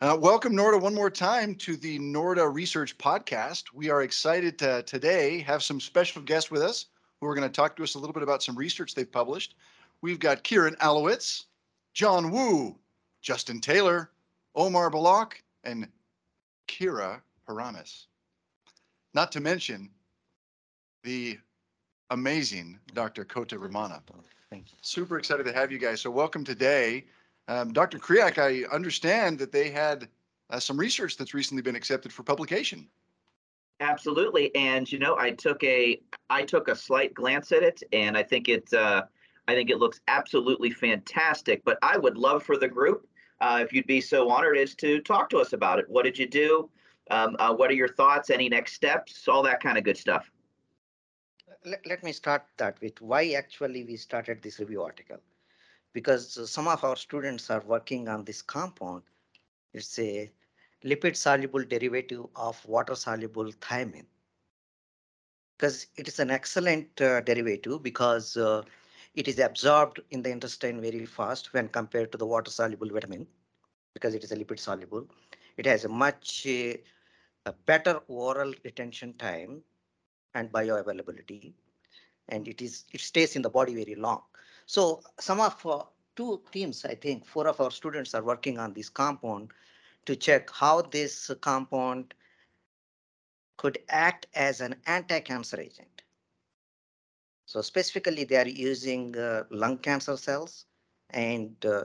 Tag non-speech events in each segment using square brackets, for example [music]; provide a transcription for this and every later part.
Uh, welcome, Noorda, one more time to the Noorda Research Podcast. We are excited to today have some special guests with us who are going to talk to us a little bit about some research they've published. We've got Kieran Alowitz, John Wu, Justin Taylor, Omar Balak, and Kira Haramis. Not to mention the amazing Dr. Kota Ramana. Thank you. Super excited to have you guys. So welcome today. Um, Dr. Kriak, I understand that they had uh, some research that's recently been accepted for publication. Absolutely, and you know, I took a I took a slight glance at it, and I think it uh, I think it looks absolutely fantastic. But I would love for the group, uh, if you'd be so honored, is to talk to us about it. What did you do? Um, uh, what are your thoughts? Any next steps? All that kind of good stuff. Let, let me start that with why actually we started this review article. Because some of our students are working on this compound. It's a lipid soluble derivative of water soluble thiamine. Because it is an excellent uh, derivative because uh, it is absorbed in the intestine very fast when compared to the water soluble vitamin because it is a lipid soluble. It has a much uh, a better oral retention time and bioavailability and it is it stays in the body very long so some of uh, two teams i think four of our students are working on this compound to check how this compound could act as an anti-cancer agent so specifically they are using uh, lung cancer cells and uh,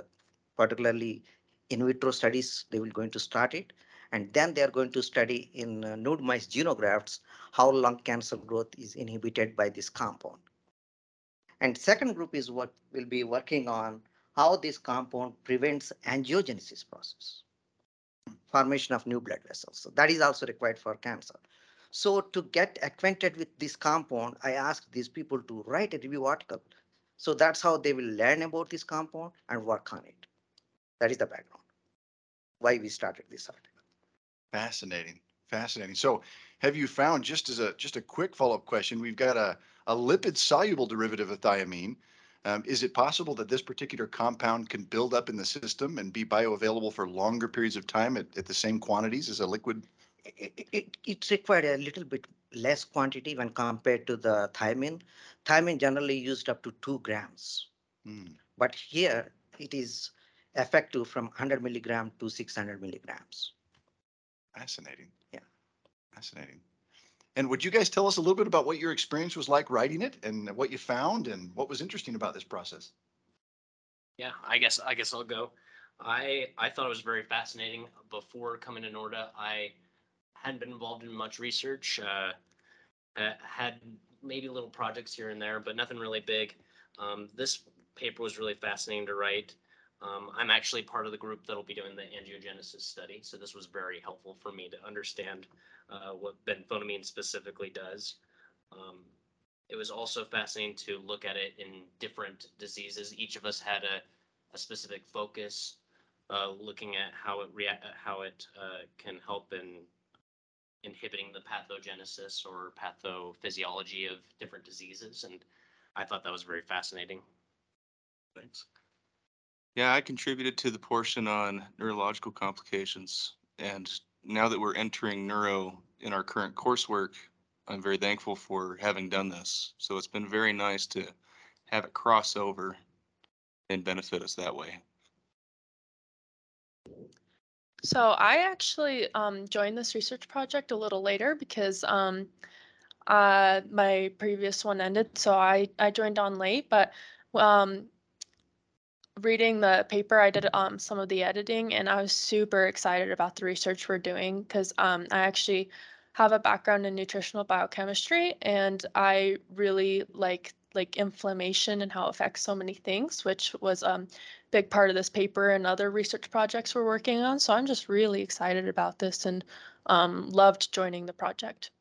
particularly in vitro studies they will going to start it and then they are going to study in uh, nude mice xenografts how lung cancer growth is inhibited by this compound. And second group is what will be working on how this compound prevents angiogenesis process, formation of new blood vessels. So that is also required for cancer. So to get acquainted with this compound, I asked these people to write a review article. So that's how they will learn about this compound and work on it. That is the background, why we started this article. Fascinating, fascinating. So have you found, just as a, just a quick follow-up question, we've got a, a lipid soluble derivative of thiamine. Um, is it possible that this particular compound can build up in the system and be bioavailable for longer periods of time at, at the same quantities as a liquid? It, it, it required a little bit less quantity when compared to the thiamine. Thiamine generally used up to two grams. Hmm, But here it is effective from 100 milligram to 600 milligrams. Fascinating. Yeah. Fascinating. And would you guys tell us a little bit about what your experience was like writing it and what you found and what was interesting about this process? Yeah, I guess I guess I'll go. I I thought it was very fascinating. Before coming to Noorda, I hadn't been involved in much research. Uh, uh, had maybe little projects here and there, but nothing really big. Um, this paper was really fascinating to write. Um, I'm actually part of the group that'll be doing the angiogenesis study, so this was very helpful for me to understand uh, what benfotiamine specifically does. Um, it was also fascinating to look at it in different diseases. Each of us had a, a specific focus, uh, looking at how it react, how it uh, can help in inhibiting the pathogenesis or pathophysiology of different diseases, and I thought that was very fascinating. Thanks. Yeah, I contributed to the portion on neurological complications. And now that we're entering neuro in our current coursework, I'm very thankful for having done this. So it's been very nice to have it cross over and benefit us that way. So I actually um, joined this research project a little later because um, uh, my previous one ended. So I, I joined on late, but um, reading the paper, I did um, some of the editing and I was super excited about the research we're doing because um, I actually have a background in nutritional biochemistry and I really like like inflammation and how it affects so many things, which was um big part of this paper and other research projects we're working on. So I'm just really excited about this and um, loved joining the project.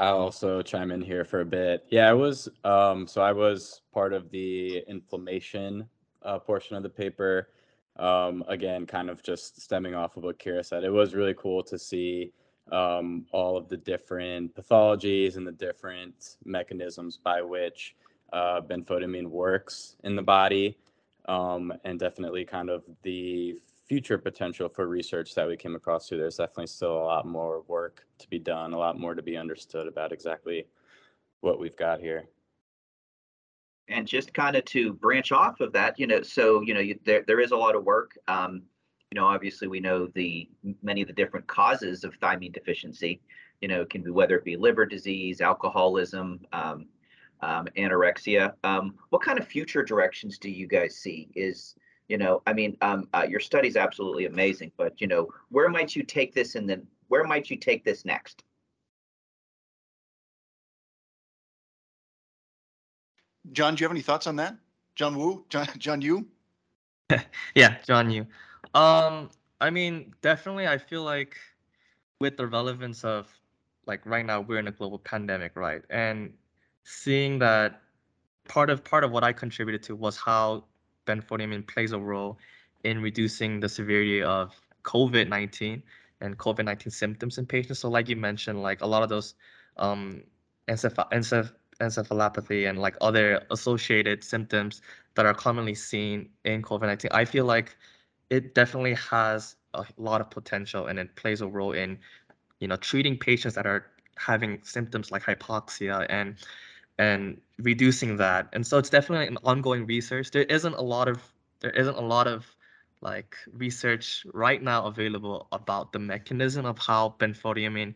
I'll also chime in here for a bit. Yeah, I was um, so I was part of the inflammation uh, portion of the paper. Um, again, kind of just stemming off of what Kira said, it was really cool to see um, all of the different pathologies and the different mechanisms by which uh, benfotiamine works in the body. um, and definitely kind of the future potential for research that we came across here. There's definitely still a lot more work to be done, a lot more to be understood about exactly what we've got here. And just kind of to branch off of that, you know, so you know, you, there there is a lot of work. Um, you know, obviously we know the many of the different causes of thiamine deficiency. You know, can be whether it be liver disease, alcoholism, um, um, anorexia. Um, what kind of future directions do you guys see? Is you know, I mean, um, uh, your study's absolutely amazing, but you know, where might you take this, and then where might you take this next? John, do you have any thoughts on that? John Wu, John, John Yu? [laughs] Yeah, John Yu. Um, I mean, definitely, I feel like with the relevance of like right now we're in a global pandemic, right? And seeing that part of part of what I contributed to was how benfotiamine plays a role in reducing the severity of COVID-19 and COVID-19 symptoms in patients. So like you mentioned, like a lot of those um enceph- enceph- encephalopathy and like other associated symptoms that are commonly seen in COVID-19. I feel like it definitely has a lot of potential and it plays a role in, you know, treating patients that are having symptoms like hypoxia and and reducing that. And so it's definitely an ongoing research. There isn't a lot of there isn't a lot of like research right now available about the mechanism of how benfotiamine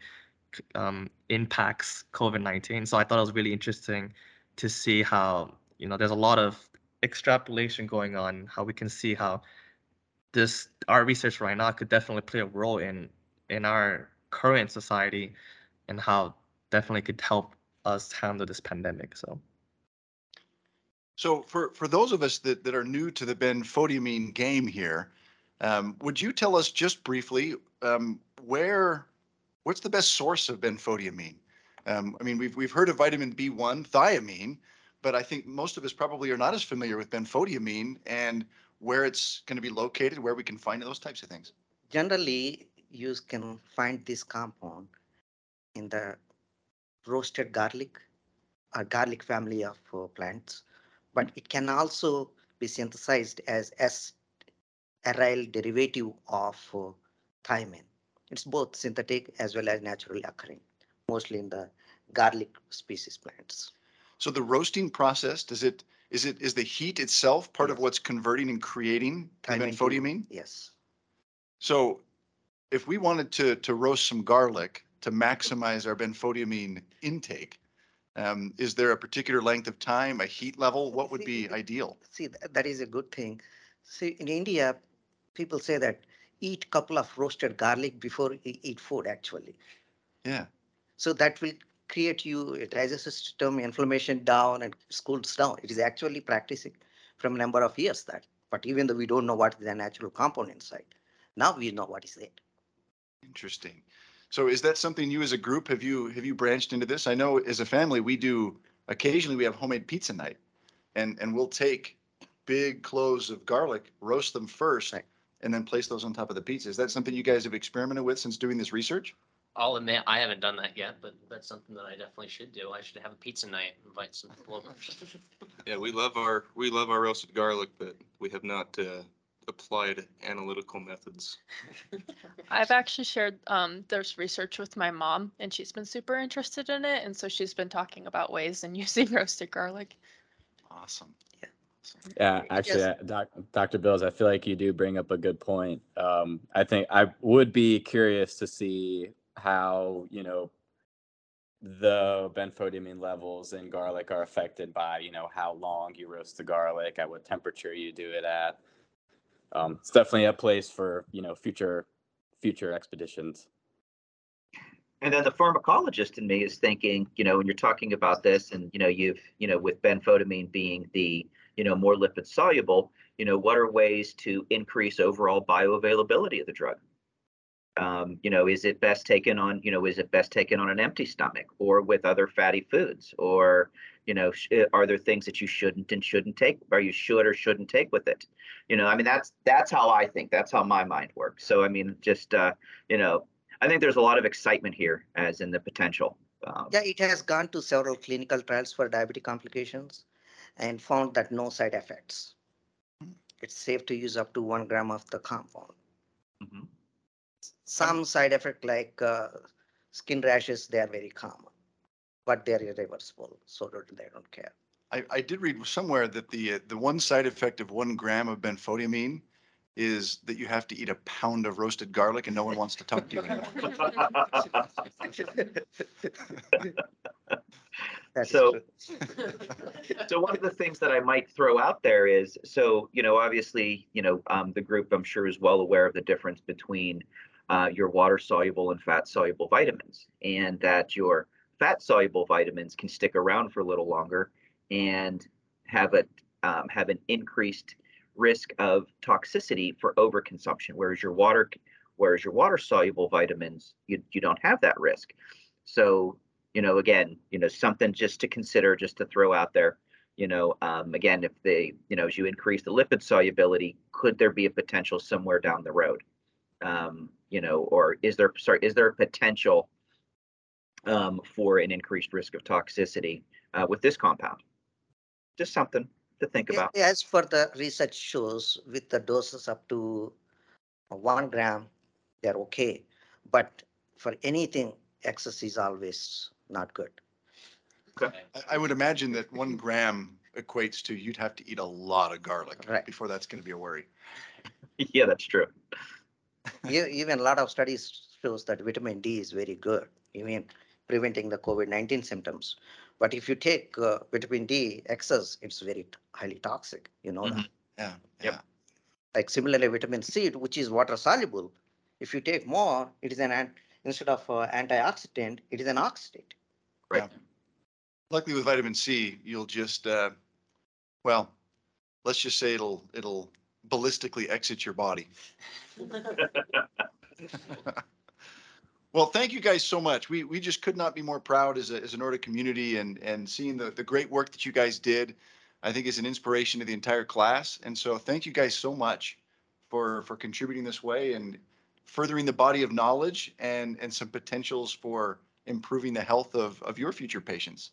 um, impacts COVID-19. So I thought it was really interesting to see how, you know, there's a lot of extrapolation going on, how we can see how this our research right now could definitely play a role in in our current society and how definitely could help us handle this pandemic. So So for, for those of us that, that are new to the benfotiamine game here, um, would you tell us just briefly um, where, what's the best source of benfotiamine? Um, I mean, we've, we've heard of vitamin B1, thiamine, but I think most of us probably are not as familiar with benfotiamine and where it's going to be located, where we can find those types of things. Generally, you can find this compound in the roasted garlic or garlic family of uh, plants, but it can also be synthesized as S aryl derivative of uh, thiamine. It's both synthetic as well as naturally occurring, mostly in the garlic species plants. So the roasting process, does it, is it, is the heat itself part of what's converting and creating benfotiamine? Yes. So if we wanted to, to roast some garlic to maximize our benfotiamine intake, um, is there a particular length of time, a heat level? What would be ideal? See, that is a good thing. See, in India, people say that eat couple of roasted garlic before you eat food, actually. Yeah, So that will create you a digestive system, inflammation down and cools down. It is actually practicing from a number of years that, but even though we don't know what is the natural component inside, now we know what is it. interesting. So is that something you as a group, have you, have you branched into this? I know as a family, we do, occasionally we have homemade pizza night. And, and we'll take big cloves of garlic, roast them first, Right. and then place those on top of the pizza. Is that something you guys have experimented with since doing this research? I'll admit I haven't done that yet, but that's something that I definitely should do. I should have a pizza night, invite some people over. [laughs] Yeah, we love our, we love our roasted garlic, but we have not uh, applied analytical methods. I've actually shared um, there's research with my mom, and she's been super interested in it, and so she's been talking about ways and [laughs] using roasted garlic. Awesome. Yeah. Awesome. Yeah, actually, Yes. uh, doc, Dr. Bills, I feel like you do bring up a good point. Um, I think I would be curious to see how, you know, the benfotiamine levels in garlic are affected by, you know, how long you roast the garlic, at what temperature you do it at. Um, it's definitely a place for, you know, future future expeditions. And then the pharmacologist in me is thinking, you know, when you're talking about this and, you know, you've, you know, with benfotiamine being the, you know, more lipid soluble, you know, what are ways to increase overall bioavailability of the drug? Um, you know, is it best taken on, you know, is it best taken on an empty stomach or with other fatty foods? Or, you know, sh- uh, are there things that you shouldn't and shouldn't take, or you should or shouldn't take with it? You know, I mean, that's, that's how I think, that's how my mind works. So, I mean, just, uh, you know, I think there's a lot of excitement here as in the potential. Um, Yeah, it has gone to several clinical trials for diabetic complications and found that no side effects. it's safe to use up to one gram of the compound. Mhm. Some side effect like uh, skin rashes, they are very common, but they are irreversible, so they don't care. I, I did read somewhere that the, uh, the one side effect of one gram of benfotiamine is that you have to eat a pound of roasted garlic and no one wants to talk to you anymore. [laughs] So- [laughs] So one of the things that I might throw out there is, so, you know, obviously, you know, um, the group I'm sure is well aware of the difference between uh, your water soluble and fat soluble vitamins and that your fat soluble vitamins can stick around for a little longer and have a, um, have an increased risk of toxicity for overconsumption, whereas your water, whereas your water soluble vitamins, you, you don't have that risk. So, you know, again, you know, something just to consider, just to throw out there you know, um, again, if they, you know, as you increase the lipid solubility, could there be a potential somewhere down the road? Um, you know, or is there, sorry, is there a potential um, for an increased risk of toxicity uh, with this compound? Just something to think about. As for the research shows, with the doses up to one gram, they're okay. But for anything, excess is always not good. I, I would imagine that one gram equates to you'd have to eat a lot of garlic Right. before that's going to be a worry. [laughs] yeah, that's true. Even a lot of studies shows that vitamin D is very good, even preventing the COVID-19 symptoms. But if you take uh, vitamin D excess, it's very highly toxic, you know that. Mhm. Yeah, Yep. yeah. Like similarly, vitamin C, which is water soluble, if you take more, it is an, ant- instead of uh, antioxidant, it is an oxidant. Right. Luckily with vitamin C, you'll just, uh, well, let's just say it'll, it'll ballistically exit your body. [laughs] [laughs] [laughs] Well, thank you guys so much. We, we just could not be more proud as a, as a Nordic community and, and seeing the, the great work that you guys did. I think is an inspiration to the entire class. And so thank you guys so much for, for contributing this way and furthering the body of knowledge and, and some potentials for improving the health of, of your future patients.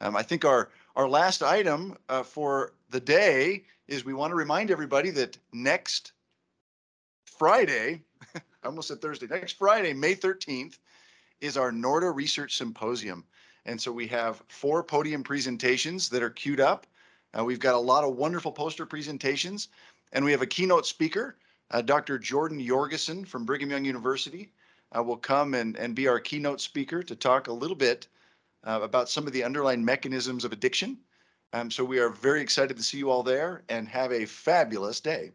Um, I think our, our last item uh, for the day is we want to remind everybody that next Friday, [laughs] I almost said Thursday, next Friday, May 13th, is our Noorda Research Symposium. And so we have four podium presentations that are queued up. Uh, we've got a lot of wonderful poster presentations, and we have a keynote speaker, uh, Dr. Jordan Jorgensen from Brigham Young University, uh, will come and, and be our keynote speaker to talk a little bit uh, about some of the underlying mechanisms of addiction. Um, so we are very excited to see you all there and have a fabulous day.